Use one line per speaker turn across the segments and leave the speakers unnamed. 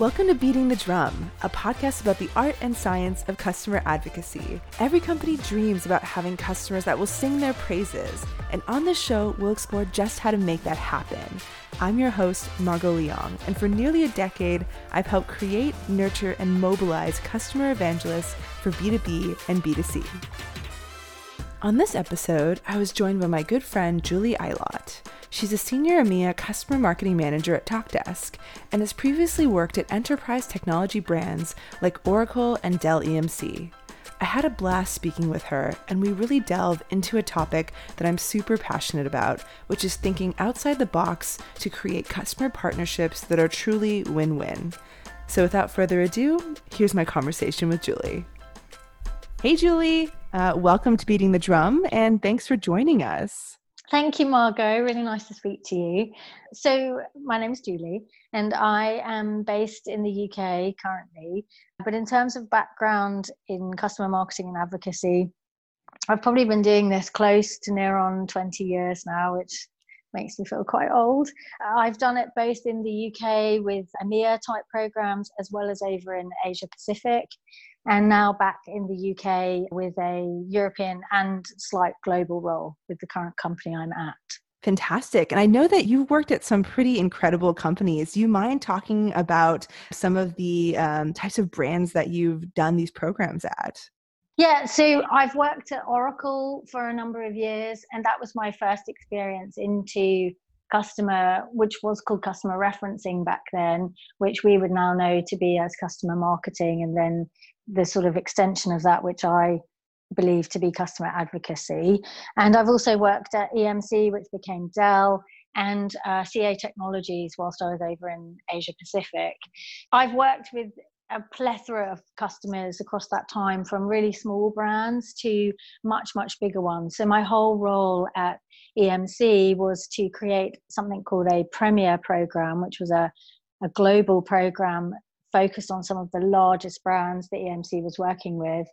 Welcome to Beating the Drum, a podcast about the art and science of customer advocacy. Every company dreams about having customers that will sing their praises, and on this show, we'll explore just how to make that happen. I'm your host, Margot Leong, and for nearly a decade, I've helped create, nurture, and mobilize customer evangelists for B2B and B2C. On this episode, I was joined by my good friend Julie Eilot. She's a senior EMEA customer marketing manager at Talkdesk and has previously worked at enterprise technology brands like Oracle and Dell EMC. I had a blast speaking with her, and we really delve into a topic that I'm super passionate about, which is thinking outside the box to create customer partnerships that are truly win win. So, without further ado, here's my conversation with Julie. Hey, Julie. Uh, welcome to Beating the Drum, and thanks for joining us.
Thank you, Margot. Really nice to speak to you. So, my name is Julie, and I am based in the UK currently. But in terms of background in customer marketing and advocacy, I've probably been doing this close to near on 20 years now, which makes me feel quite old. I've done it both in the UK with EMEA type programs as well as over in Asia Pacific and now back in the UK with a European and slight global role with the current company I'm at.
Fantastic. And I know that you've worked at some pretty incredible companies. Do you mind talking about some of the um, types of brands that you've done these programs at?
Yeah, so I've worked at Oracle for a number of years, and that was my first experience into customer, which was called customer referencing back then, which we would now know to be as customer marketing. And then the sort of extension of that, which I believe to be customer advocacy. And I've also worked at EMC, which became Dell, and uh, CA Technologies whilst I was over in Asia Pacific. I've worked with a plethora of customers across that time from really small brands to much much bigger ones so my whole role at emc was to create something called a premier program which was a, a global program focused on some of the largest brands that EMC was working with.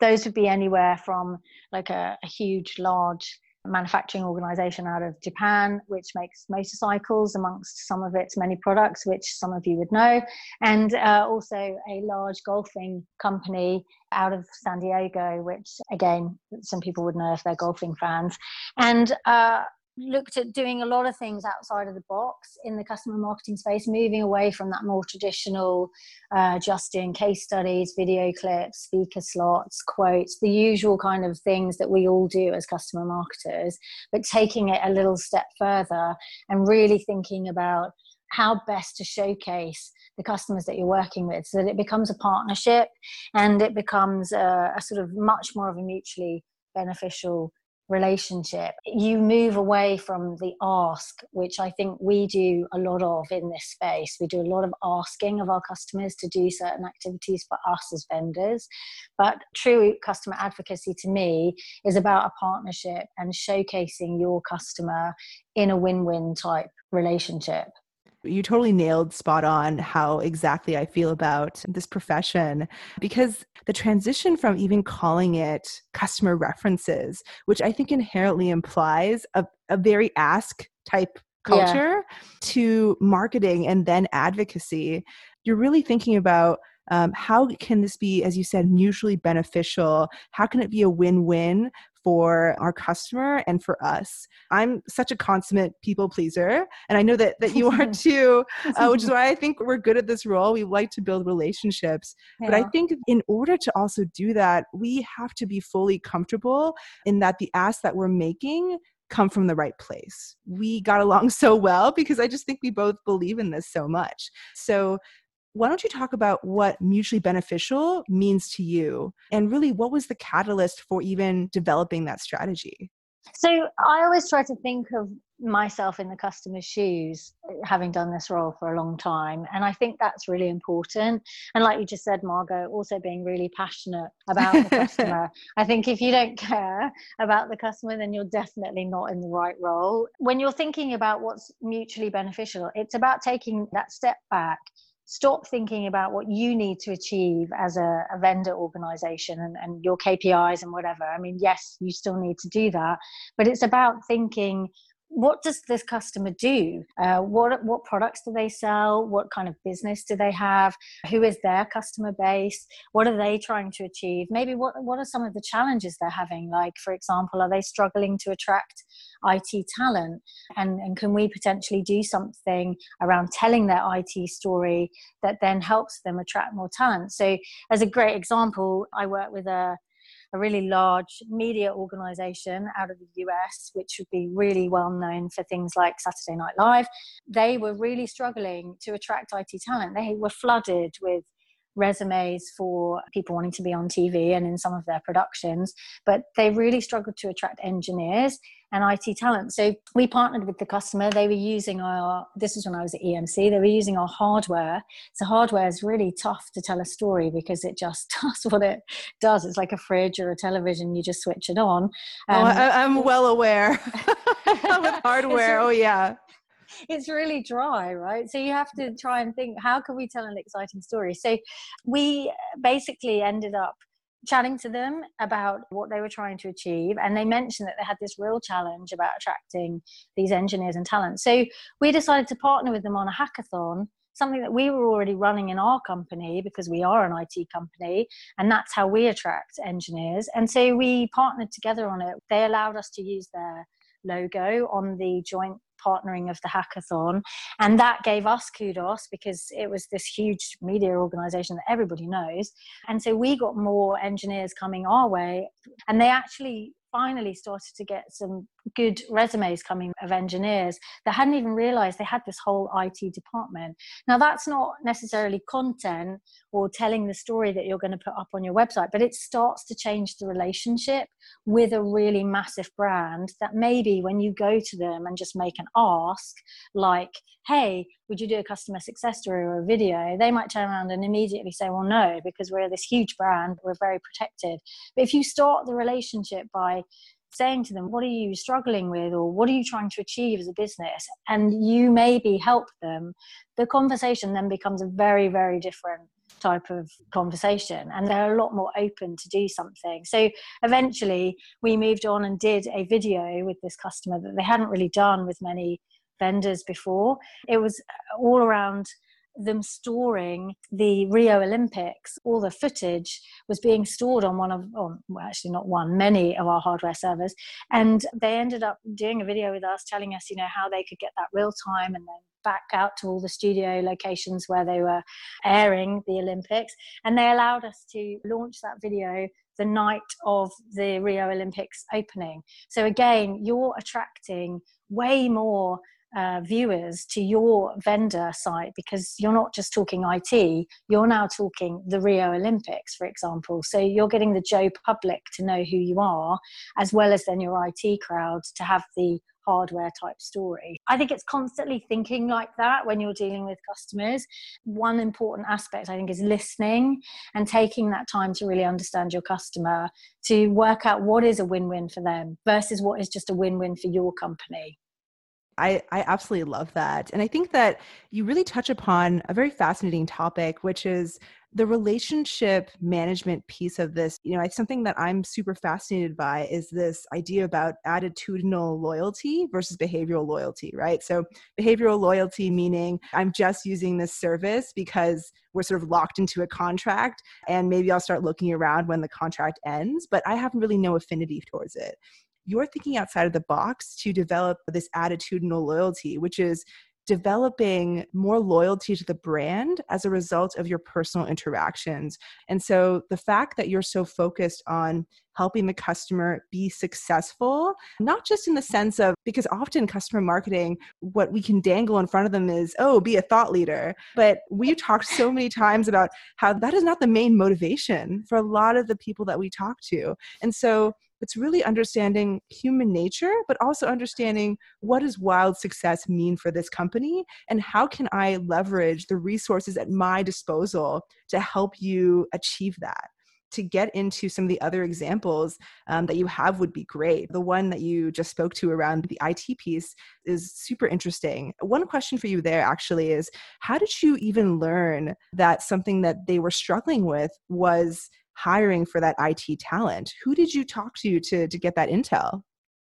Those would be anywhere from like a, a huge, large manufacturing organization out of Japan, which makes motorcycles amongst some of its many products, which some of you would know, and uh, also a large golfing company out of San Diego, which again, some people would know if they're golfing fans. And uh, looked at doing a lot of things outside of the box in the customer marketing space, moving away from that more traditional uh, just doing case studies, video clips, speaker slots, quotes, the usual kind of things that we all do as customer marketers, but taking it a little step further and really thinking about how best to showcase the customers that you're working with so that it becomes a partnership and it becomes a, a sort of much more of a mutually beneficial relationship you move away from the ask which i think we do a lot of in this space. We do a lot of asking of our customers to do certain activities for us as vendors. But true customer advocacy to me is about a partnership and showcasing your customer in a win-win type relationship
you totally nailed spot on how exactly I feel about this profession because the transition from even calling it customer references, which I think inherently implies a, a very ask type culture, yeah. to marketing and then advocacy, you're really thinking about um, how can this be, as you said, mutually beneficial? How can it be a win win for our customer and for us. I'm such a consummate people pleaser, and I know that that you are too, uh, which is why I think we're good at this role. We like to build relationships, yeah. but I think in order to also do that, we have to be fully comfortable in that the ask that we're making come from the right place. We got along so well because I just think we both believe in this so much. So why don't you talk about what mutually beneficial means to you and really what was the catalyst for even developing that strategy?
So I always try to think of myself in the customer's shoes, having done this role for a long time. And I think that's really important. And like you just said, Margot, also being really passionate about the customer. I think if you don't care about the customer, then you're definitely not in the right role. When you're thinking about what's mutually beneficial, it's about taking that step back stop thinking about what you need to achieve as a, a vendor organization and, and, your KPIs and whatever. I mean, yes, you still need to do that, but it's about thinking what does this customer do? Uh, what what products do they sell? What kind of business do they have? Who is their customer base? What are they trying to achieve? Maybe what what are some of the challenges they're having? Like, for example, are they struggling to attract IT talent? And and can we potentially do something around telling their IT story that then helps them attract more talent? So, as a great example, I work with a a really large media organization out of the US, which would be really well known for things like Saturday Night Live. They were really struggling to attract IT talent. They were flooded with resumes for people wanting to be on TV and in some of their productions, but they really struggled to attract engineers and IT talent. So we partnered with the customer. They were using our, this was when I was at EMC, they were using our hardware. So hardware is really tough to tell a story because it just does what it does. It's like a fridge or a television, you just switch it on.
Um, oh, I, am well aware with hardware. oh, yeah
it's really dry, right? So you have to try and think, how can we tell an exciting story? So we basically ended up chatting to them about what they were trying to achieve and they mentioned that they had this real challenge about attracting these engineers and talent. So we decided to partner with them on a hackathon something that we were already running in our company because we are an IT company and that's how we attract engineers. And so we partnered together on it. They allowed us to use their logo on the joint partnering of the hackathon. And that gave us kudos because it was this huge media organization that everybody knows. And so we got more engineers coming our way. And they actually finally started to get some good resumes coming of engineers that hadn't even realized they had this whole IT department. Now, that's not necessarily content or telling the story that you're going to put up on your website, but it starts to change the relationship with a really massive brand that maybe when you go to them and just make an ask, like, hey, would you do a customer success story or a video? They might turn around and immediately say, well, no, because we're this huge brand, we're very protected. But if you start the relationship by saying to them, What are you struggling with? or What are you trying to achieve as a business? And you maybe help them, the conversation then becomes a very, very different type of conversation and they're a lot more open to do something so eventually we moved on and did a video with this customer that they hadn't really done with many vendors before it was all around them storing the Rio Olympics, all the footage was being stored on one of, oh, well, actually not one, many of our hardware servers. And they ended up doing a video with us telling us, you know, how they could get that real time and then back out to all the studio locations where they were airing the Olympics. And they allowed us to launch that video the night of the Rio Olympics opening. So again, you're attracting way more uh, viewers to your vendor site because you're not just talking IT, you're now talking the Rio Olympics, for example. So you're getting the Joe public to know who you are, as well as then your IT crowd to have the hardware type story. I think it's constantly thinking like that when you're dealing with customers. One important aspect, I think, is listening and taking that time to really understand your customer to work out what is a win win for them versus what is just a win win for your company.
I, I absolutely love that. And I think that you really touch upon a very fascinating topic, which is the relationship management piece of this. You know, something that I'm super fascinated by is this idea about attitudinal loyalty versus behavioral loyalty, right? So, behavioral loyalty meaning I'm just using this service because we're sort of locked into a contract and maybe I'll start looking around when the contract ends, but I have really no affinity towards it you're thinking outside of the box to develop this attitudinal loyalty, which is developing more loyalty to the brand as a result of your personal interactions. And so the fact that you're so focused on helping the customer be successful, not just in the sense of, because often customer marketing, what we can dangle in front of them is, oh, be a thought leader. But we've talked so many times about how that is not the main motivation for a lot of the people that we talk to. And so it's really understanding human nature, but also understanding what does wild success mean for this company and how can I leverage the resources at my disposal to help you achieve that to get into some of the other examples um, that you have would be great. The one that you just spoke to around the IT piece is super interesting. One question for you there actually is how did you even learn that something that they were struggling with was hiring for that IT talent. Who did you talk to to, to get that intel?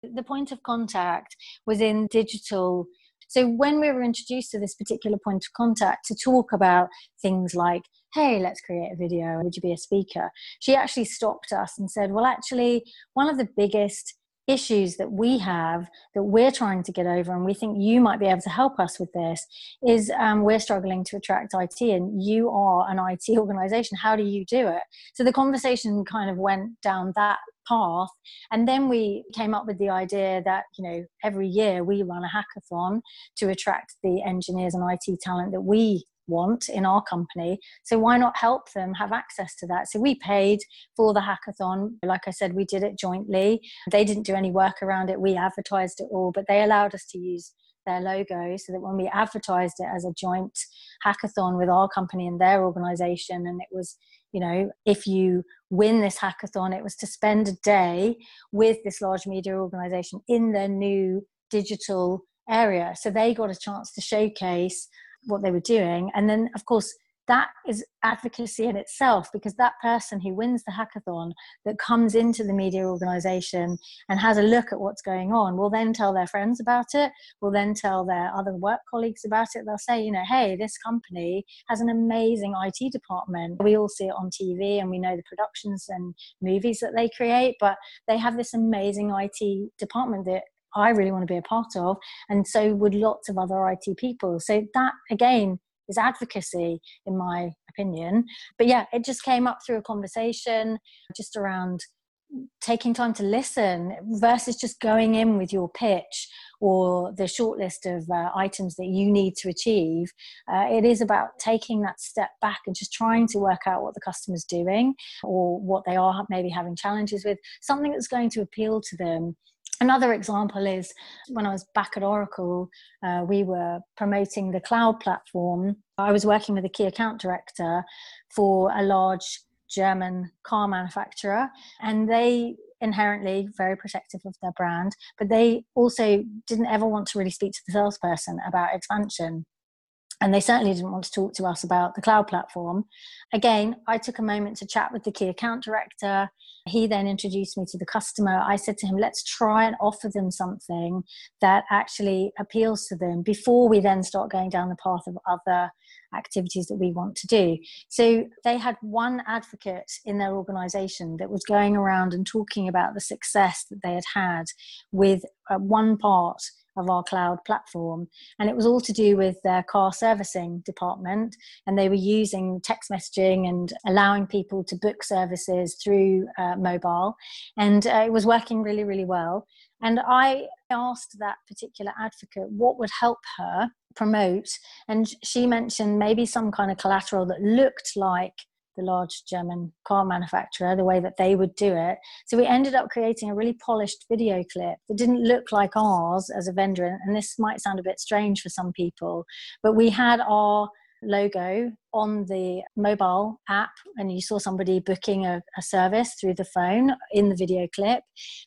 The point of contact was in digital so when we were introduced to this particular point of contact to talk about things like, hey, let's create a video, would you be a speaker? She actually stopped us and said, well, actually, one of the biggest issues that we have that we're trying to get over and we think you might be able to help us with this is um, we're struggling to attract it and you are an it organization. How do you do it? So the conversation kind of went down that path and then we came up with the idea that you know every year we run a hackathon to attract the engineers and it talent that we want in our company. So why not help them have access to that? So we paid for the hackathon. Like I said, we did it jointly. They didn't do any work around it. We advertised it all, but they allowed us to use their logo so that when we advertised it as a joint hackathon with our company and their organization and it was you know if you win this hackathon it was to spend a day with this large media organization in their new digital area so they got a chance to showcase what they were doing. And then, of course, that is advocacy in itself because that person who wins the hackathon that comes into the media organization and has a look at what's going on will then tell their friends about it will then tell their other work colleagues about it they'll say you know hey this company has an amazing IT department we all see it on TV and we know the productions and movies that they create but they have this amazing IT department that I really want to be a part of, and so would lots of other IT people. So that again is advocacy, in my opinion. But yeah, it just came up through a conversation just around taking time to listen versus just going in with your pitch or the short list of uh, items that you need to achieve. Uh, it is about taking that step back and just trying to work out what the customer's doing or what they are maybe having challenges with, something that's going to appeal to them Another example is when I was back at Oracle, uh, we were promoting the cloud platform. I was working with a key account director for a large German car manufacturer, and they inherently very protective of their brand, but they also didn't ever want to really speak to the salesperson about expansion and they certainly didn't want to talk to us about the cloud platform. Again, I took a moment to chat with the key account director. He then introduced me to the customer. I said to him, let's try and offer them something that actually appeals to them before we then start going down the path of other activities that we want to do. So they had one advocate in their organization that was going around and talking about the success that they had had with uh, one part of our cloud platform. And it was all to do with their car servicing department. And they were using text messaging and allowing people to book services through uh, mobile. And uh, it was working really, really well. And I asked that particular advocate what would help her promote. And she mentioned maybe some kind of collateral that looked like the large German car manufacturer, the way that they would do it. So we ended up creating a really polished video clip that didn't look like ours as a vendor. And this might sound a bit strange for some people, but we had our logo on the mobile app and you saw somebody booking a, a, service through the phone in the video clip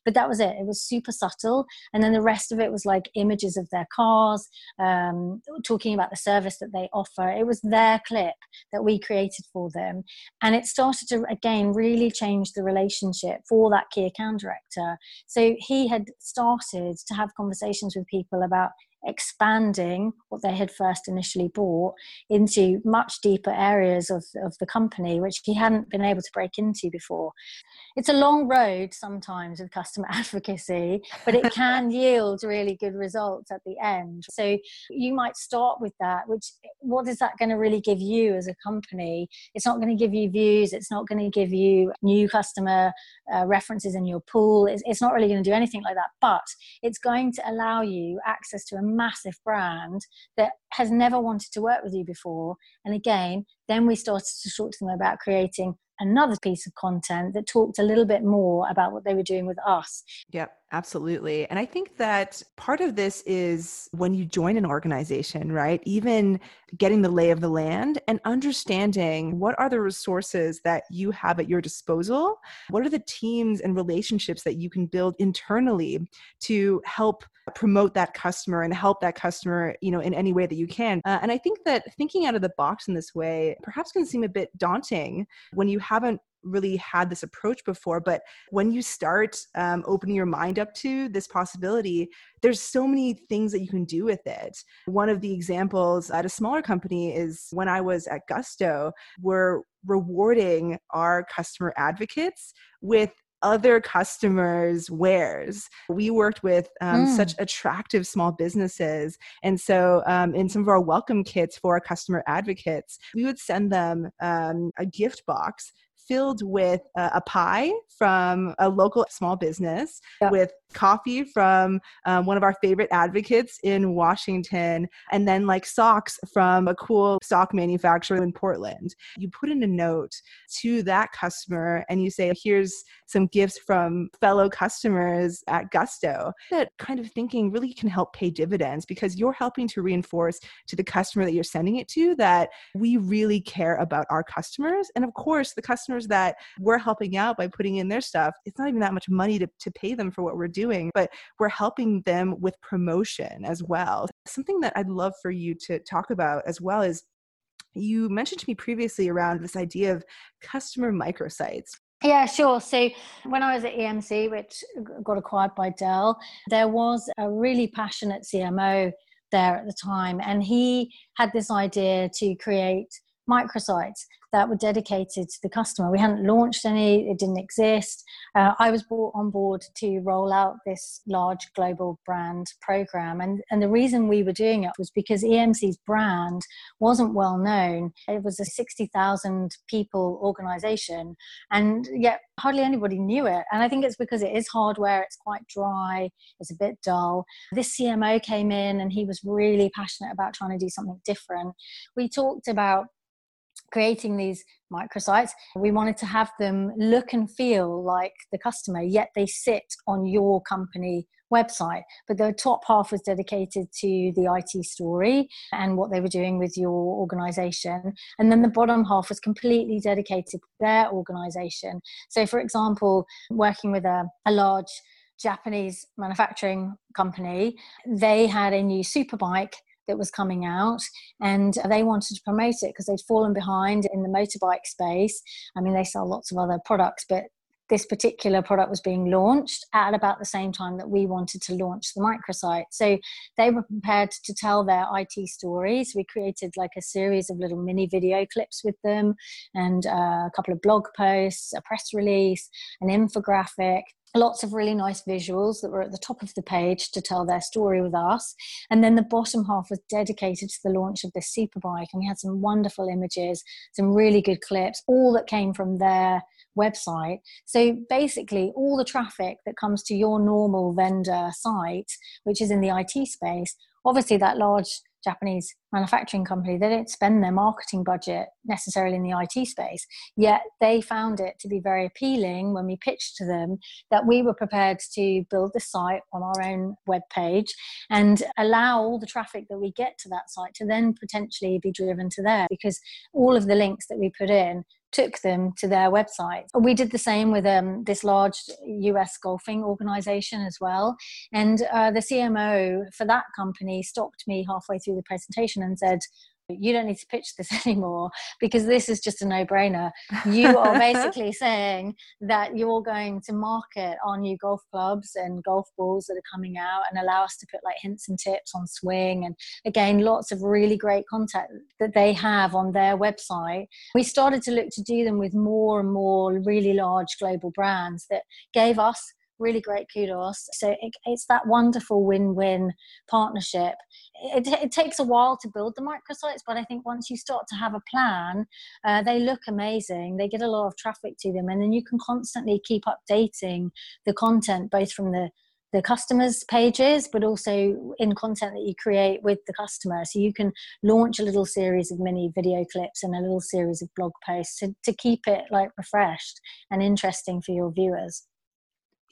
but that was it. It was super subtle and then the rest of it was like images of their cars um, talking about the service that they offer. It was their clip that we created for them and it started to again really change the relationship for that key account director. So he had started to have conversations with people about expanding what they had first initially bought into much deeper areas of, of the company, which he hadn't been able to break into before. It's a long road sometimes with customer advocacy, but it can yield really good results at the end. So you might start with that, which what is that going to really give you as a company? It's not going to give you views, it's not going to give you new customer uh, references in your pool, it's, it's not really going to do anything like that, but it's going to allow you access to a massive brand that has never wanted to work with you before. And again, then we started to talk to them about creating another piece of content that talked a little bit more about what they were doing with us.
Yep, absolutely. And I think that part of this is when you join an organization, right? Even getting the lay of the land and understanding what are the resources that you have at your disposal? What are the teams and relationships that you can build internally to help promote that customer and help that customer you know in any way that you can uh, and i think that thinking out of the box in this way perhaps can seem a bit daunting when you haven't really had this approach before. But when you start um, opening your mind up to this possibility, there's so many things that you can do with it. One of the examples at a smaller company is when I was at Gusto, we're rewarding our customer advocates with other customers' wares. We worked with um, mm. such attractive small businesses. And so, um, in some of our welcome kits for our customer advocates, we would send them um, a gift box filled with uh, a pie from a local small business, with coffee from um, one of our favorite advocates in Washington, and then like socks from a cool sock manufacturer in Portland. You put in a note to that customer and you say, here's some gifts from fellow customers at Gusto. That kind of thinking really can help pay dividends because you're helping to reinforce to the customer that you're sending it to that we really care about our customers. And of course, the customers that we're helping out by putting in their stuff, it's not even that much money to, to pay them for what we're doing, but we're helping them with promotion as well. Something that I'd love for you to talk about as well is you mentioned to me previously around this idea of customer microsites.
Yeah, sure. So when I was at EMC, which got acquired by Dell, there was a really passionate CMO there at the time, and he had this idea to create microsites that were dedicated to the customer. We hadn't launched any, it didn't exist. Uh, I was brought on board to roll out this large global brand program. And, and the reason we were doing it was because EMC's brand wasn't well known. It was a 60,000 people organization, and yet hardly anybody knew it. And I think it's because it is hardware, it's quite dry, it's a bit dull. This CMO came in and he was really passionate about trying to do something different. We talked about creating these microsites. We wanted to have them look and feel like the customer, yet they sit on your company website. But the top half was dedicated to the IT story and what they were doing with your organization. And then the bottom half was completely dedicated to their organization. So, for example, working with a, a large Japanese manufacturing company, they had a new superbike that was coming out and they wanted to promote it because they'd fallen behind in the motorbike space. I mean, they sell lots of other products, but this particular product was being launched at about the same time that we wanted to launch the microsite. So they were prepared to tell their IT stories. We created like a series of little mini video clips with them and uh, a couple of blog posts, a press release, an infographic lots of really nice visuals that were at the top of the page to tell their story with us. And then the bottom half was dedicated to the launch of this superbike. And we had some wonderful images, some really good clips, all that came from their website. So basically, all the traffic that comes to your normal vendor site, which is in the IT space, obviously that large Japanese manufacturing company, they don't spend their marketing budget necessarily in the IT space. Yet they found it to be very appealing when we pitched to them that we were prepared to build the site on our own web page and allow all the traffic that we get to that site to then potentially be driven to there because all of the links that we put in took them to their website. We did the same with um, this large US golfing organization as well. And uh, the CMO for that company stopped me halfway through the presentation and said, you don't need to pitch this anymore because this is just a no-brainer. You are basically saying that you're going to market our new golf clubs and golf balls that are coming out and allow us to put like hints and tips on swing and again lots of really great content that they have on their website. We started to look to do them with more and more really large global brands that gave us really great kudos. So it, it's that wonderful win-win partnership. It, it, takes a while to build the microsites, but I think once you start to have a plan, uh, they look amazing. They get a lot of traffic to them, and then you can constantly keep updating the content, both from the the customers pages but also in content that you create with the customer so you can launch a little series of mini video clips and a little series of blog posts to, to keep it like refreshed and interesting for your viewers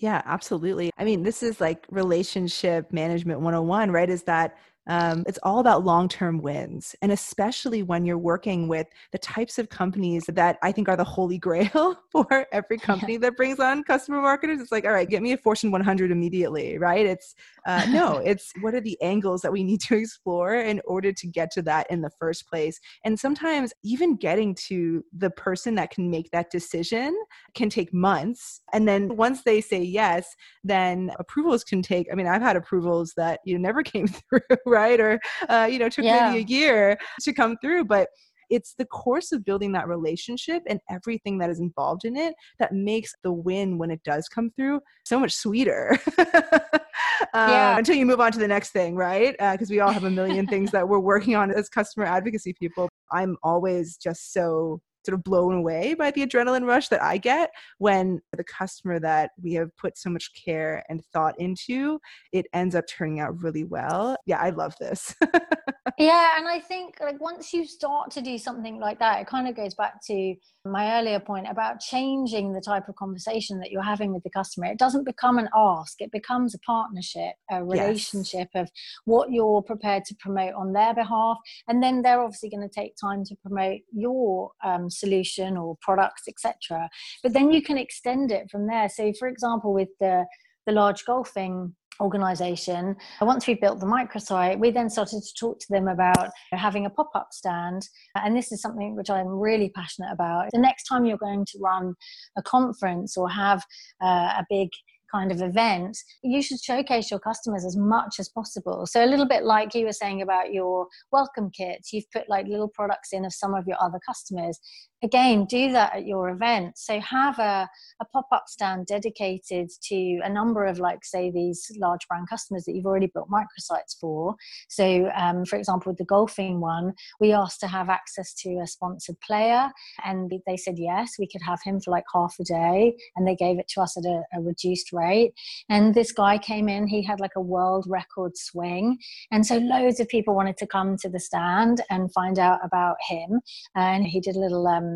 yeah, absolutely. I mean, this is like relationship management 101, right? Is that um, it's all about long term wins. And especially when you're working with the types of companies that I think are the holy grail for every company yeah. that brings on customer marketers. It's like, all right, get me a Fortune 100 immediately, right? It's uh, no, it's what are the angles that we need to explore in order to get to that in the first place. And sometimes even getting to the person that can make that decision can take months. And then once they say yes, then approvals can take, I mean, I've had approvals that you know, never came through, right? Or, uh, you know, took yeah. maybe a year to come through. But it's the course of building that relationship and everything that is involved in it that makes the win when it does come through so much sweeter. yeah. Um, until you move on to the next thing, right? Because uh, we all have a million things that we're working on as customer advocacy people. I'm always just so sort of blown away by the adrenaline rush that I get when the customer that we have put so much care and thought into, it ends up turning out really well. Yeah, I love this.
yeah, and I think like once you start to do something like that, it kind of goes back to my earlier point about changing the type of conversation that you're having with the customer. It doesn't become an ask, it becomes a partnership, a relationship yes. of what you're prepared to promote on their behalf. And then they're obviously going to take time to promote your um, solution or products, etc. But then you can extend it from there. So, for example, with the the large golfing organization once we built the microsite we then started to talk to them about having a pop-up stand and this is something which i'm really passionate about the next time you're going to run a conference or have uh, a big kind of event, you should showcase your customers as much as possible. So, a little bit like you were saying about your welcome kits, you've put like little products in of some of your other customers. Again, do that at your event. So, have a, a pop up stand dedicated to a number of, like, say, these large brand customers that you've already built microsites for. So, um, for example, with the golfing one, we asked to have access to a sponsored player, and they said yes, we could have him for like half a day, and they gave it to us at a, a reduced rate? And this guy came in, he had like a world record swing. And so loads of people wanted to come to the stand and find out about him. And he did a little um,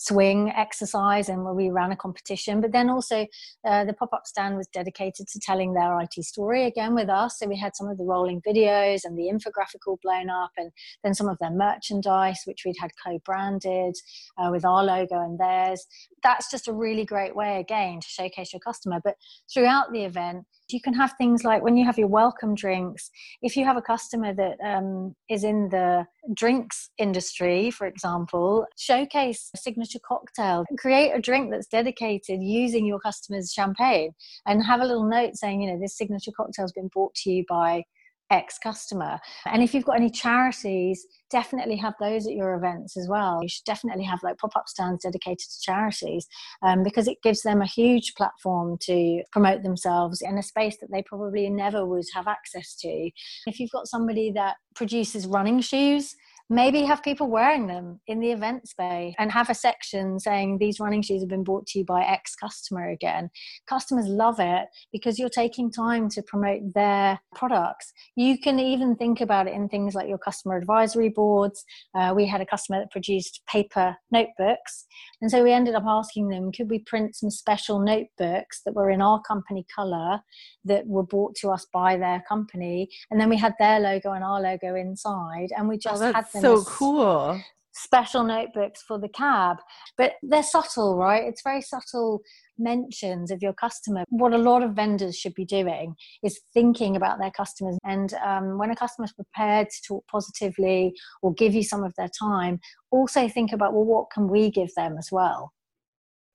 swing exercise and where we ran a competition. But then also uh, the pop up stand was dedicated to telling their IT story again with us. So we had some of the rolling videos and the infographic all blown up, and then some of their merchandise, which we'd had co branded uh, with our logo and theirs. That's just a really great way, again, to showcase your customer. But throughout the event, you can have things like when you have your welcome drinks if you have a customer that um, is in the drinks industry for example showcase a signature cocktail create a drink that's dedicated using your customer's champagne and have a little note saying you know this signature cocktail has been brought to you by ex customer. And if you've got any charities, definitely have those at your events as well. You should definitely have like pop up stands dedicated to charities um, because it gives them a huge platform to promote themselves in a space that they probably never would have access to. If you've got somebody that produces running shoes, maybe have people wearing them in the event space and have a section saying these running shoes have been brought to you by X customer again. Customers love it because you're taking time to promote their products. You can even think about it in things like your customer advisory boards. Uh, we had a customer that produced paper notebooks. And so we ended up asking them, could we print some special notebooks that were in our company color that were brought to us by their company? And then we had their logo and our logo inside. And we oh, just oh, had them
so cool.
special notebooks for the cab but they're subtle right? It's very subtle mentions of your customer. What a lot of vendors should be doing is thinking about their customers. And um, when a customer's prepared to talk positively or give you some of their time also think about well what can we give them as well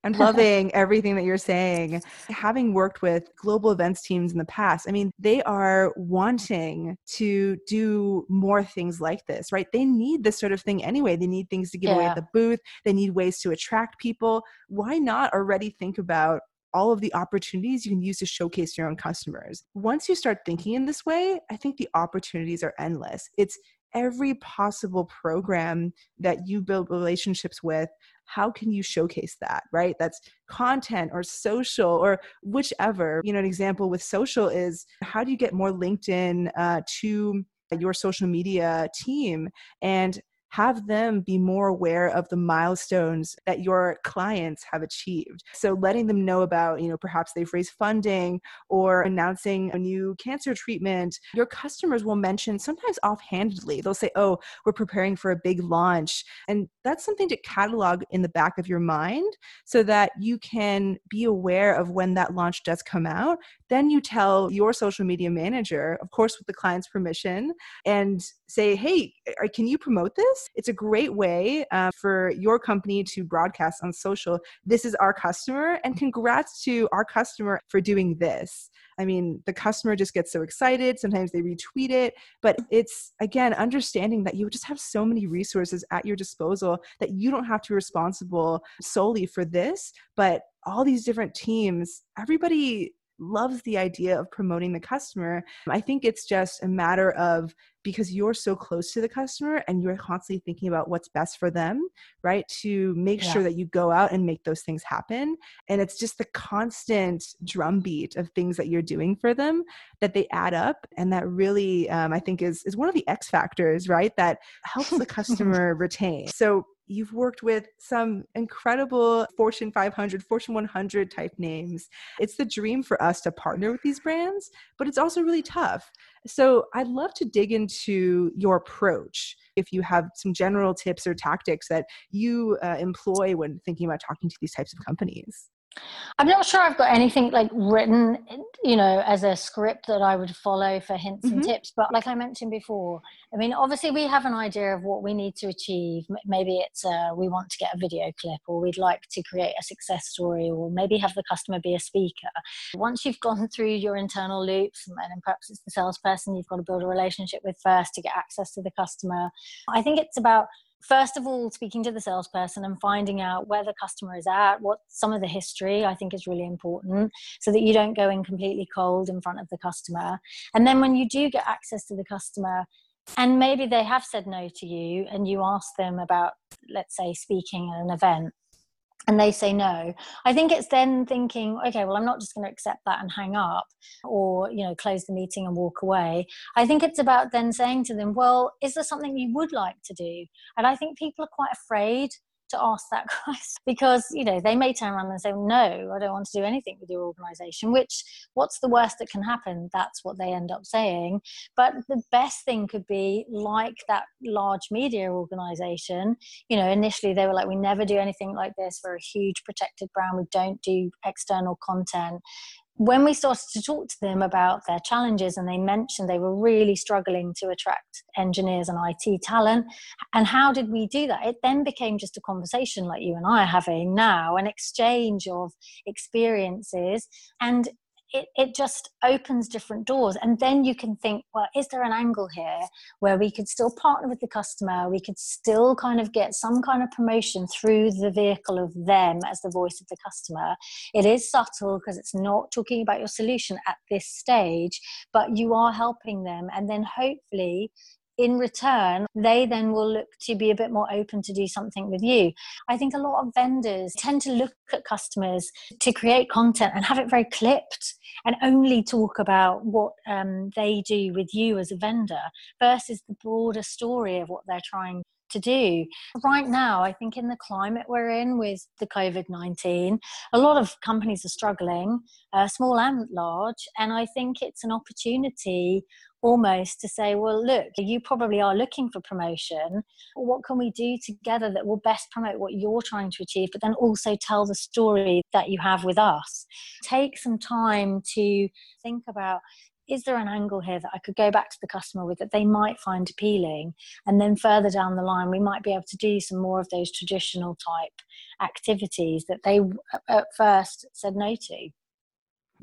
and loving everything that you're saying. Having worked with global events teams in the past, I mean, they are wanting to do more things like this, right? They need this sort of thing anyway. They need things to give yeah. away at the booth, they need ways to attract people. Why not already think about all of the opportunities you can use to showcase your own customers. Once you start thinking in this way, I think the opportunities are endless. It's every possible program that you build relationships with how can you showcase that right? That's content or social or whichever you know an example with social is how do you get more linkedin uh, to your social media team? And have them be more aware of the milestones that your clients have achieved. So letting them know about, you know, perhaps they've raised funding or announcing a new cancer treatment. Your customers will mention sometimes offhandedly, they'll say, oh, we're preparing for a big launch. And that's something to catalog in the back of your mind so that you can be aware of when that launch does come out. Then you tell your social media manager, of course, with the client's permission, and say, hey, can you promote this? It's a great way uh, for your company to broadcast on social. This is our customer, and congrats to our customer for doing this. I mean, the customer just gets so excited. Sometimes they retweet it, but it's again understanding that you just have so many resources at your disposal that you don't have to be responsible solely for this, but all these different teams, everybody loves the idea of promoting the customer. I think it's just a matter of because you're so close to the customer and you're constantly thinking about what's best for them, right? To make yeah. sure that you go out and make those things happen. And it's just the constant drumbeat of things that you're doing for them that they add up. And that really, um, I think, is, is one of the X factors, right? That helps the customer retain. So you've worked with some incredible Fortune 500, Fortune 100 type names. It's the dream for us to partner with these brands, but it's also really tough. So I'd love to dig into your approach. If you have some general tips or tactics that you uh, employ when thinking about talking to these types of companies.
I'm not sure I've got anything like written, you know, as a script that I would follow for hints mm-hmm. and tips. But like I mentioned before, I mean, obviously we have an idea of what we need to achieve. Maybe it's uh, we want to get a video clip, or we'd like to create a success story, or maybe have the customer be a speaker. Once you've gone through your internal loops, and then perhaps it's the salesperson you've got to build a relationship with first to get access to the customer. I think it's about first of all speaking to the salesperson and finding out where the customer is at what some of the history i think is really important so that you don't go in completely cold in front of the customer. And then when you do get access to the customer and maybe they have said no to you and you ask them about let's say speaking at an event and they say no. I think it's then thinking okay well i'm not just going to accept that and hang up or you know close the meeting and walk away. I think it's about then saying to them well is there something you would like to do? And i think people are quite afraid to ask that question because you know they may turn around and say no i don't want to do anything with your organization which what's the worst that can happen? That's what they end up saying. But the best thing could be like that large media organization. You know initially they were like we never do anything like this. We're a huge protected brand. We don't do external content when we started to talk to them about their challenges and they mentioned they were really struggling to attract engineers and IT talent and how did we do that? It then became just a conversation like you and I are having now an exchange of experiences and it, it just opens different doors. And then you can think well is there an angle here where we could still partner with the customer? We could still kind of get some kind of promotion through the vehicle of them as the voice of the customer. It is subtle because it's not talking about your solution at this stage but you are helping them. And then hopefully in return, they then will look to be a bit more open to do something with you. I think a lot of vendors tend to look at customers to create content and have it very clipped and only talk about what um, they do with you as a vendor versus the broader story of what they're trying to do. Right now, I think in the climate we're in with the COVID 19, a lot of companies are struggling, uh, small and large. And I think it's an opportunity almost to say, well, look, you probably are looking for promotion. What can we do together that will best promote what you're trying to achieve, but then also tell the story that you have with us? Take some time to think about is there an angle here that I could go back to the customer with that they might find appealing? And then further down the line, we might be able to do some more of those traditional type activities that they at first said no to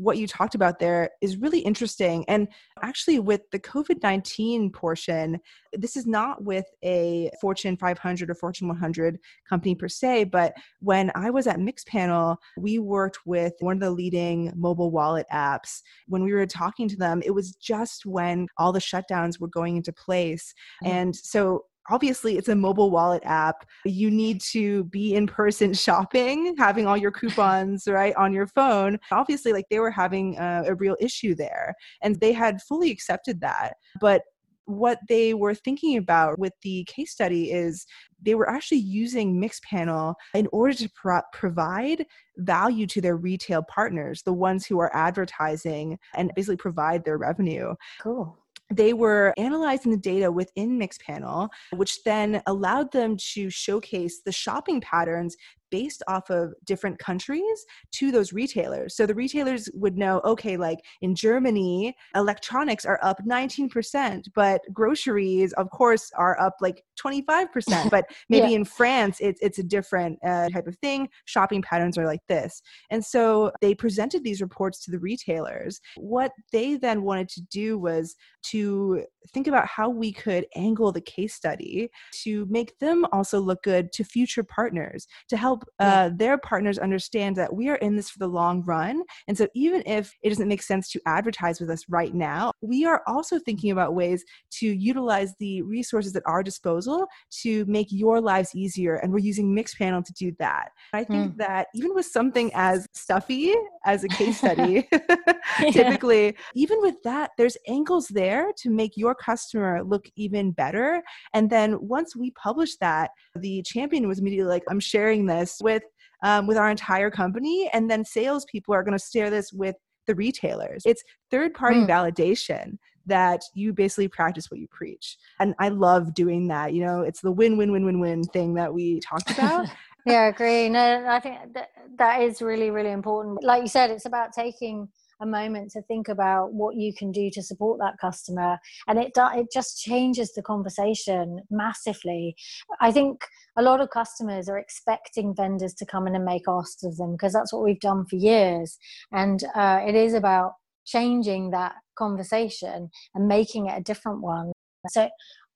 what you talked about there is really interesting. And actually, with the COVID 19 portion, this is not with a Fortune 500 or Fortune 100 company per se, but when I was at Mixpanel, we worked with one of the leading mobile wallet apps. When we were talking to them, it was just when all the shutdowns were going into place. Mm-hmm. And so obviously it's a mobile wallet app. You need to be in person shopping having all your coupons right on your phone. Obviously like they were having a, a real issue there and they had fully accepted that. But what they were thinking about with the case study is they were actually using Mixpanel in order to pro- provide value to their retail partners, the ones who are advertising and basically provide their revenue.
Cool
they were analyzing the data within Mixpanel, which then allowed them to showcase the shopping patterns based off of different countries to those retailers. So the retailers would know, okay, like in Germany, electronics are up 19%, but groceries, of course, are up like 25%. But maybe yeah. in France, it's, it's a different uh, type of thing. Shopping patterns are like this. And so they presented these reports to the retailers. What they then wanted to do was to think about how we could angle the case study to make them also look good to future partners, to help uh, their partners understand that we are in this for the long run. And so even if it doesn't make sense to advertise with us right now, we are also thinking about ways to utilize the resources at our disposal to make your lives easier. And we're using Mixpanel to do that. I think mm. that even with something as stuffy as a case study, typically, even with that, there's angles there to make your customer look even better. And then once we publish that, the champion was immediately like, I'm sharing this with um, with our entire company, and then salespeople are going to share this with the retailers. It's third party mm. validation that you basically practice what you preach. And I love doing that. You know, it's the win win win win win thing that we talked about.
yeah, I agree. No, I think that, that is really, really important. Like you said, it's about taking a moment to think about what you can do to support that customer. And it it just changes the conversation massively. I think a lot of customers are expecting vendors to come in and make asks of them because that's what we've done for years. And uh, it is about changing that conversation and making it a different one. So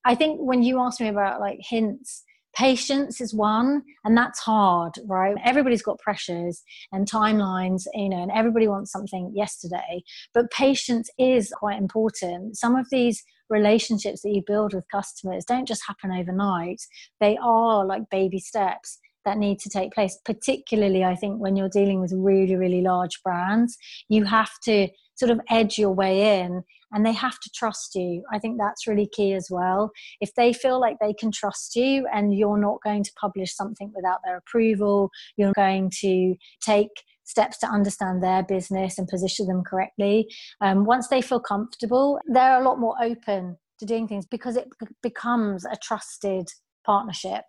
i think when you asked me about like hints patience is one and that's hard right? Everybody's got pressures and timelines you know and everybody wants something yesterday but patience is quite important. Some of these relationships that you build with customers don't just happen overnight. They are like baby steps that need to take place particularly i think when you're dealing with really really large brands. You have to sort of edge your way in and they have to trust you. I think that's really key as well. If they feel like they can trust you and you're not going to publish something without their approval, you're going to take steps to understand their business and position them correctly. Um, once they feel comfortable, they're a lot more open to doing things because it becomes a trusted partnership.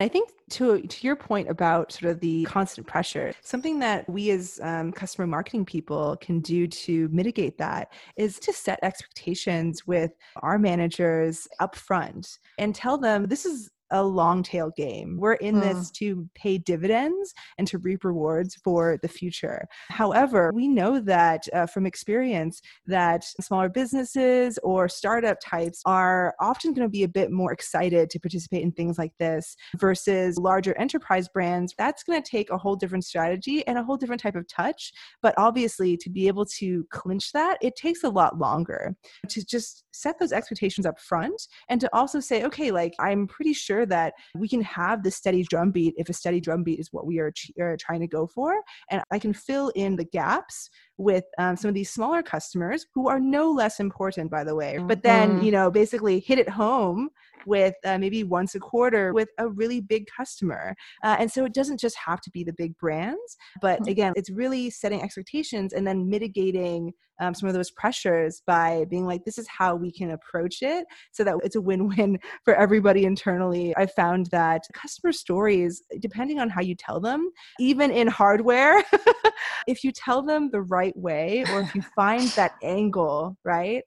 I think to to your point about sort of the constant pressure, something that we as um, customer marketing people can do to mitigate that is to set expectations with our managers up front and tell them this is a long tail game. We're in mm. this to pay dividends and to reap rewards for the future. However, we know that uh, from experience that smaller businesses or startup types are often going to be a bit more excited to participate in things like this versus larger enterprise brands. That's going to take a whole different strategy and a whole different type of touch. But obviously, to be able to clinch that, it takes a lot longer to just set those expectations up front and to also say, okay, like I'm pretty sure sure that we can have the steady drumbeat if a steady drumbeat is what we are, ch- are trying to go for. And I can fill in the gaps with um, some of these smaller customers who are no less important, by the way. But then, mm-hmm. you know, basically hit it home with uh, maybe once a quarter with a really big customer. Uh, and so it doesn't just have to be the big brands, but mm-hmm. again, it's really setting expectations and then mitigating um, some of those pressures by being like, this is how we can approach it so that it's a win win for everybody internally. I found that customer stories, depending on how you tell them, even in hardware, if you tell them the right way or if you find that angle, right?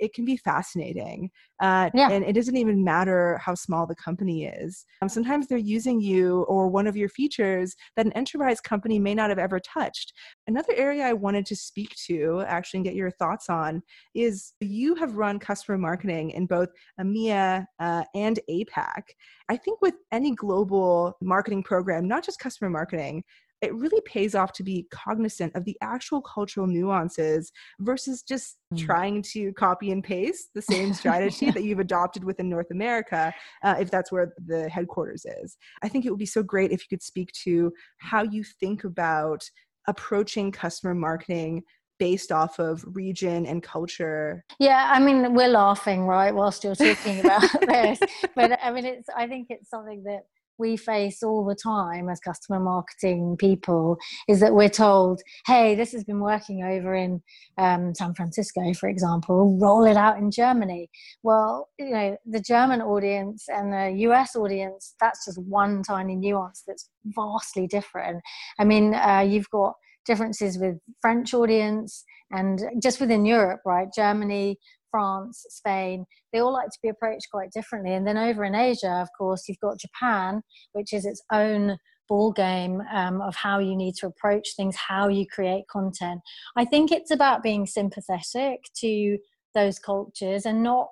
it can be fascinating. Uh, yeah. And it doesn't even matter how small the company is. Um, sometimes they're using you or one of your features that an enterprise company may not have ever touched. Another area I wanted to speak to, actually, and get your thoughts on is you have run customer marketing in both EMEA uh, and APAC. I think with any global marketing program, not just customer marketing, it really pays off to be cognizant of the actual cultural nuances versus just mm. trying to copy and paste the same strategy that you've adopted within North America, uh, if that's where the headquarters is. I think it would be so great if you could speak to how you think about approaching customer marketing based off of region and culture.
Yeah, I mean, we're laughing, right, whilst you're talking about this. But I mean, it's, I think it's something that we face all the time as customer marketing people is that we're told, hey, this has been working over in um, San Francisco, for example, roll it out in Germany. Well, you know, the German audience and the US audience, that's just one tiny nuance that's vastly different. I mean, uh, you've got differences with French audience and just within Europe, right? Germany, France, Spain, they all like to be approached quite differently. And then over in Asia, of course, you've got Japan, which is its own ball game um, of how you need to approach things, how you create content. I think it's about being sympathetic to those cultures and not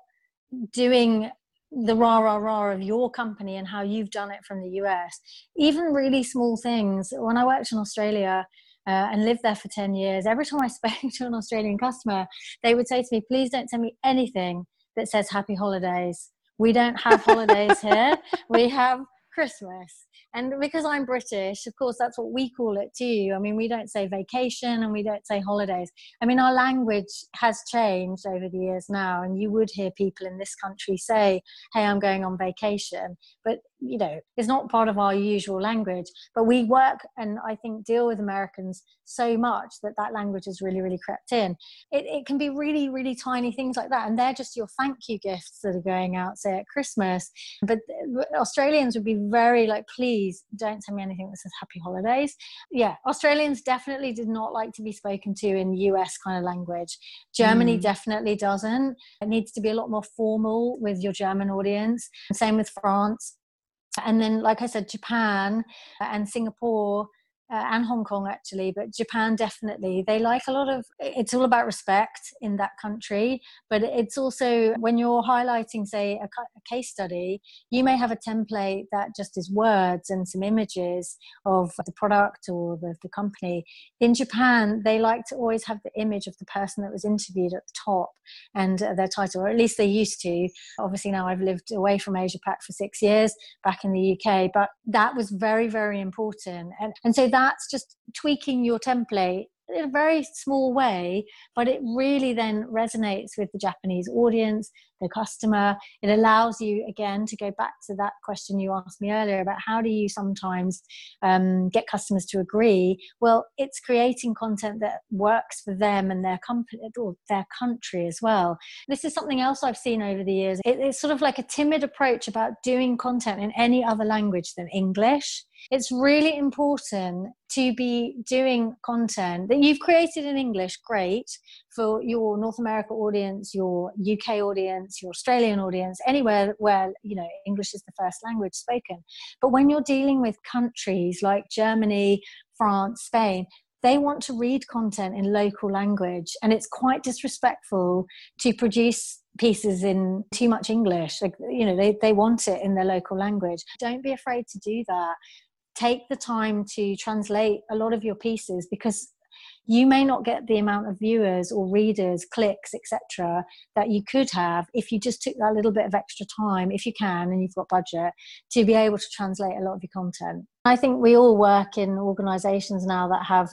doing the rah rah rah of your company and how you've done it from the US. Even really small things. When I worked in Australia, uh, and lived there for 10 years, every time I spoke to an Australian customer, they would say to me, please don't send me anything that says happy holidays. We don't have holidays here. We have Christmas. And because I'm British, of course, that's what we call it too. I mean, we don't say vacation and we don't say holidays. I mean, our language has changed over the years now, and you would hear people in this country say, Hey, I'm going on vacation. But you know is not part of our usual language but we work and i think deal with americans so much that that language has really really crept in. It, it can be really really tiny things like that and they're just your thank you gifts that are going out say at christmas. But australians would be very like please don't send me anything that says happy holidays. Yeah australians definitely did not like to be spoken to in us kind of language. Germany mm. definitely doesn't. It needs to be a lot more formal with your german audience. Same with france and then like i said japan and singapore uh, and Hong Kong actually, but Japan definitely. They like a lot of it's all about respect in that country, but it's also when you're highlighting, say, a, a, case study, you may have a template that just is words and some images of the product or the, the company. In Japan, they like to always have the image of the person that was interviewed at the top and uh, their title, or at least they used to. Obviously, now I've lived away from Asia Pac for six years back in the UK, but that was very, very important. And, and so that's just tweaking your template in a very small way, but it really then resonates with the Japanese audience, the customer. It allows you, again, to go back to that question you asked me earlier about how do you sometimes um, get customers to agree? Well, it's creating content that works for them and their company or their country as well. This is something else I've seen over the years. It, it's sort of like a timid approach about doing content in any other language than English it's really important to be doing content that you've created in English, great, for your North America audience, your UK audience, your Australian audience, anywhere where, you know, English is the first language spoken. But when you're dealing with countries like Germany, France, Spain, they want to read content in local language and it's quite disrespectful to produce pieces in too much english. Like you know they, they want it in their local language. Don't be afraid to do that. Take the time to translate a lot of your pieces because you may not get the amount of viewers or readers clicks etc that you could have if you just took that little bit of extra time if you can and you've got budget to be able to translate a lot of your content. I think we all work in organizations now that have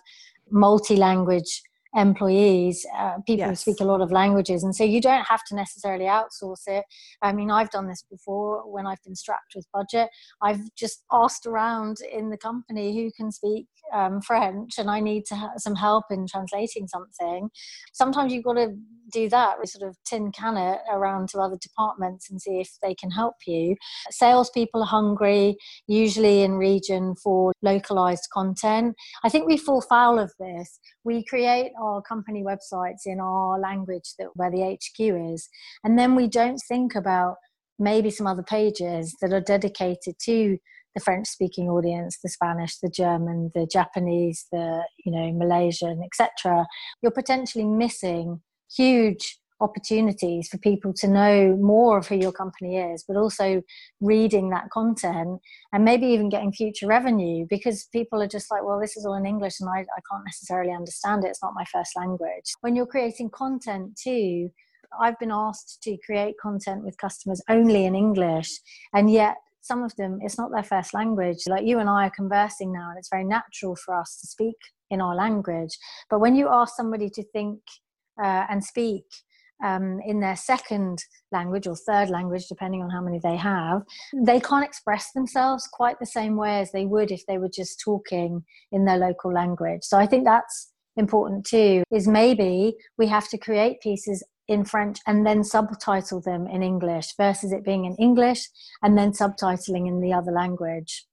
multi-language employees, uh, people yes. who speak a lot of languages. And so you don't have to necessarily outsource it. I mean, I've done this before when I've been strapped with budget. I've just asked around in the company who can speak um, French and I need to have some help in translating something. Sometimes you've got to do that, we sort of tin can it around to other departments and see if they can help you. Salespeople are hungry, usually in region for localized content. I think we fall foul of this. We create our company websites in our language that where the HQ is, and then we don't think about maybe some other pages that are dedicated to the French speaking audience, the Spanish, the German, the Japanese, the you know Malaysian, etc. You're potentially missing huge opportunities for people to know more of who your company is, but also reading that content and maybe even getting future revenue because people are just like, well, this is all in English and I, I can't necessarily understand it. It's not my first language. When you're creating content too, I've been asked to create content with customers only in English, and yet some of them it's not their first language like you and i are conversing now and it's very natural for us to speak in our language. But when you ask somebody to think uh, and speak um, in their second language or third language, depending on how many they have, they can't express themselves quite the same way as they would if they were just talking in their local language. So I think that's important too, is maybe we have to create pieces in French and then subtitle them in English versus it being in English and then subtitling in the other language.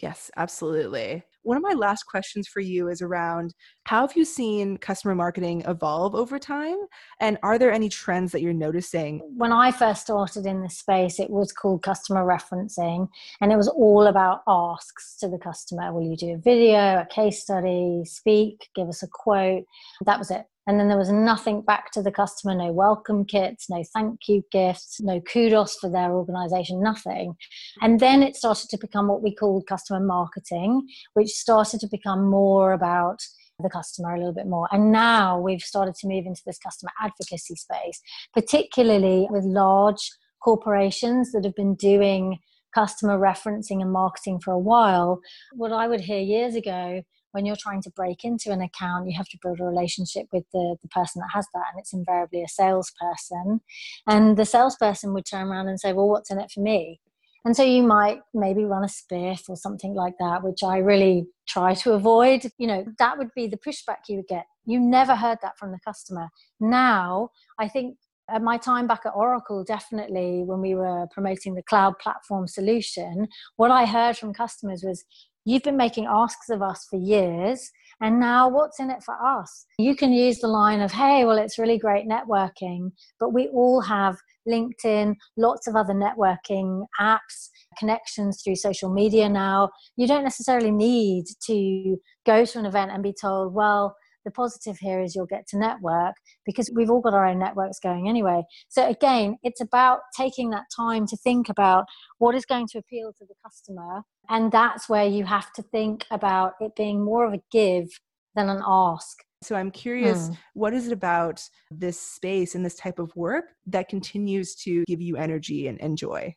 Yes, absolutely. One of my last questions for you is around how have you seen customer marketing evolve over time? And are there any trends that you're noticing?
When I first started in this space, it was called customer referencing, and it was all about asks to the customer Will you do a video, a case study, speak, give us a quote? That was it. And then there was nothing back to the customer no welcome kits, no thank you gifts, no kudos for their organization, nothing. And then it started to become what we called customer marketing, which started to become more about the customer a little bit more. And now we've started to move into this customer advocacy space, particularly with large corporations that have been doing customer referencing and marketing for a while. What I would hear years ago when you're trying to break into an account, you have to build a relationship with the, the person that has that, and it's invariably a salesperson. And the salesperson would turn around and say, Well, what's in it for me? And so you might maybe run a spiff or something like that, which I really try to avoid. You know, that would be the pushback you would get. You never heard that from the customer. Now, I think at my time back at Oracle, definitely when we were promoting the cloud platform solution, what I heard from customers was, You've been making asks of us for years, and now what's in it for us? You can use the line of, hey, well, it's really great networking, but we all have LinkedIn, lots of other networking apps, connections through social media now. You don't necessarily need to go to an event and be told, well, the positive here is you'll get to network because we've all got our own networks going anyway. So again, it's about taking that time to think about what is going to appeal to the customer. And that's where you have to think about it being more of a give than an ask.
So I'm curious, hmm. what is it about this space and this type of work that continues to give you energy and, and joy?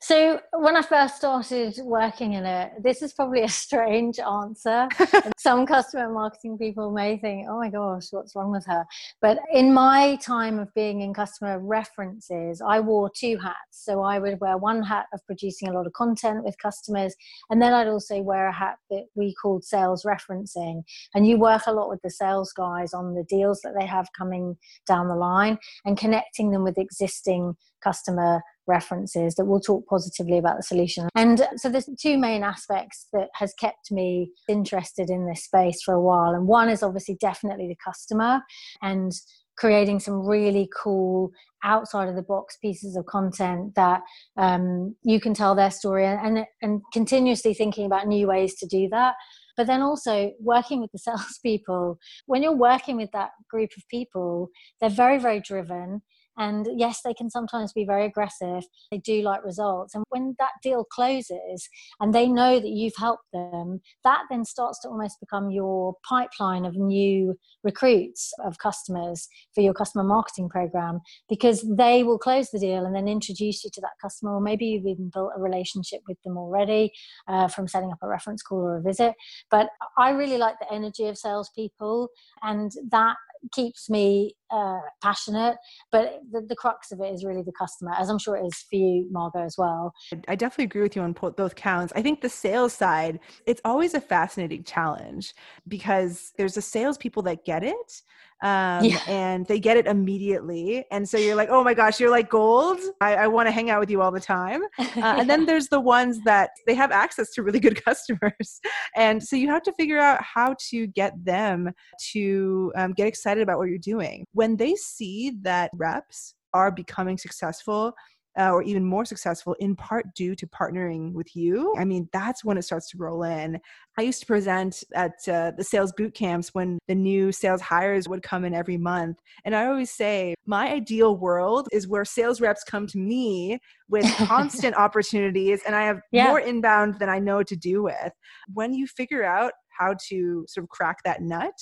So when I first started working in it, this is probably a strange answer. Some customer marketing people may think, "Oh my gosh, what's wrong with her?" But in my time of being in customer references, I wore two hats. So I would wear one hat of producing a lot of content with customers, and then I'd also wear a hat that we called sales referencing. And you work a lot with the sales guys on the deals that they have coming down the line and connecting them with existing customer references that will talk positively about the solution. And so there's two main aspects that has kept me interested in this space for a while. And one is obviously definitely the customer and creating some really cool outside of the box pieces of content that um, you can tell their story and, and, and continuously thinking about new ways to do that but then also working with the salespeople. When you're working with that group of people, they're very, very driven. And yes, they can sometimes be very aggressive. They do like results. And when that deal closes and they know that you've helped them, that then starts to almost become your pipeline of new recruits of customers for your customer marketing program because they will close the deal and then introduce you to that customer. Or maybe you've even built a relationship with them already uh, from setting up a reference call or a visit. But I really like the energy of salespeople, and that keeps me uh, passionate. But the, the crux of it is really the customer, as I'm sure it is for you, Margot, as well.
I definitely agree with you on both counts. I think the sales side, it's always a fascinating challenge because there's the salespeople that get it um, yeah. and they get it immediately. And so you're like, oh my gosh, you're like gold. I, I want to hang out with you all the time. Uh, and then there's the ones that they have access to really good customers. And so you have to figure out how to get them to um, get excited about what you're doing. When they see that reps are becoming successful, uh, or even more successful in part due to partnering with you. I mean, that's when it starts to roll in. I used to present at uh, the sales boot camps when the new sales hires would come in every month. And I always say, my ideal world is where sales reps come to me with constant opportunities and I have yeah. more inbound than I know what to do with. When you figure out how to sort of crack that nut,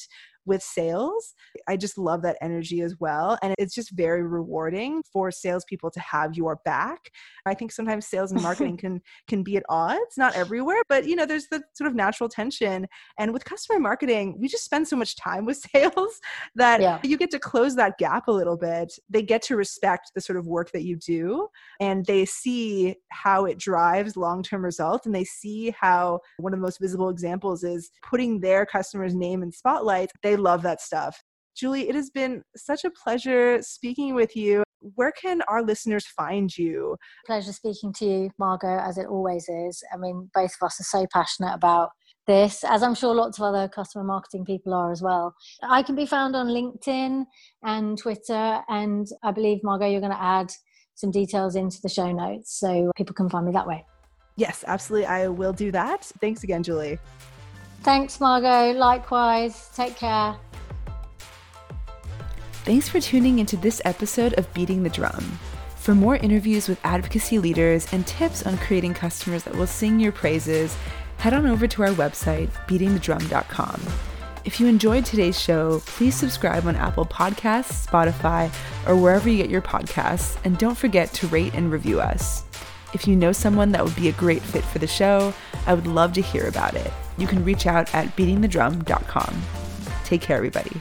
with sales. I just love that energy as well. And it's just very rewarding for salespeople to have your back. I think sometimes sales and marketing can can be at odds, not everywhere, but you know, there's the sort of natural tension. And with customer marketing, we just spend so much time with sales that yeah. you get to close that gap a little bit. They get to respect the sort of work that you do and they see how it drives long-term results and they see how one of the most visible examples is putting their customer's name in spotlight. They love that stuff. Julie, it has been such a pleasure speaking with you. Where can our listeners find you?
Pleasure speaking to you, Margot, as it always is. I mean, both of us are so passionate about this, as I'm sure lots of other customer marketing people are as well. I can be found on LinkedIn and Twitter, and I believe, Margot, you're going to add some details into the show notes so people can find me that way.
Yes, absolutely. I will do that. Thanks again, Julie.
Thanks, Margot. Likewise. Take care.
Thanks for tuning into this episode of Beating the Drum. For more interviews with advocacy leaders and tips on creating customers that will sing your praises, head on over to our website, beatingthedrum.com. If you enjoyed today's show, please subscribe on Apple Podcasts, Spotify, or wherever you get your podcasts, and don't forget to rate and review us. If you know someone that would be a great fit for the show, I would love to hear about it. You can reach out at beatingthedrum.com. Take care, everybody.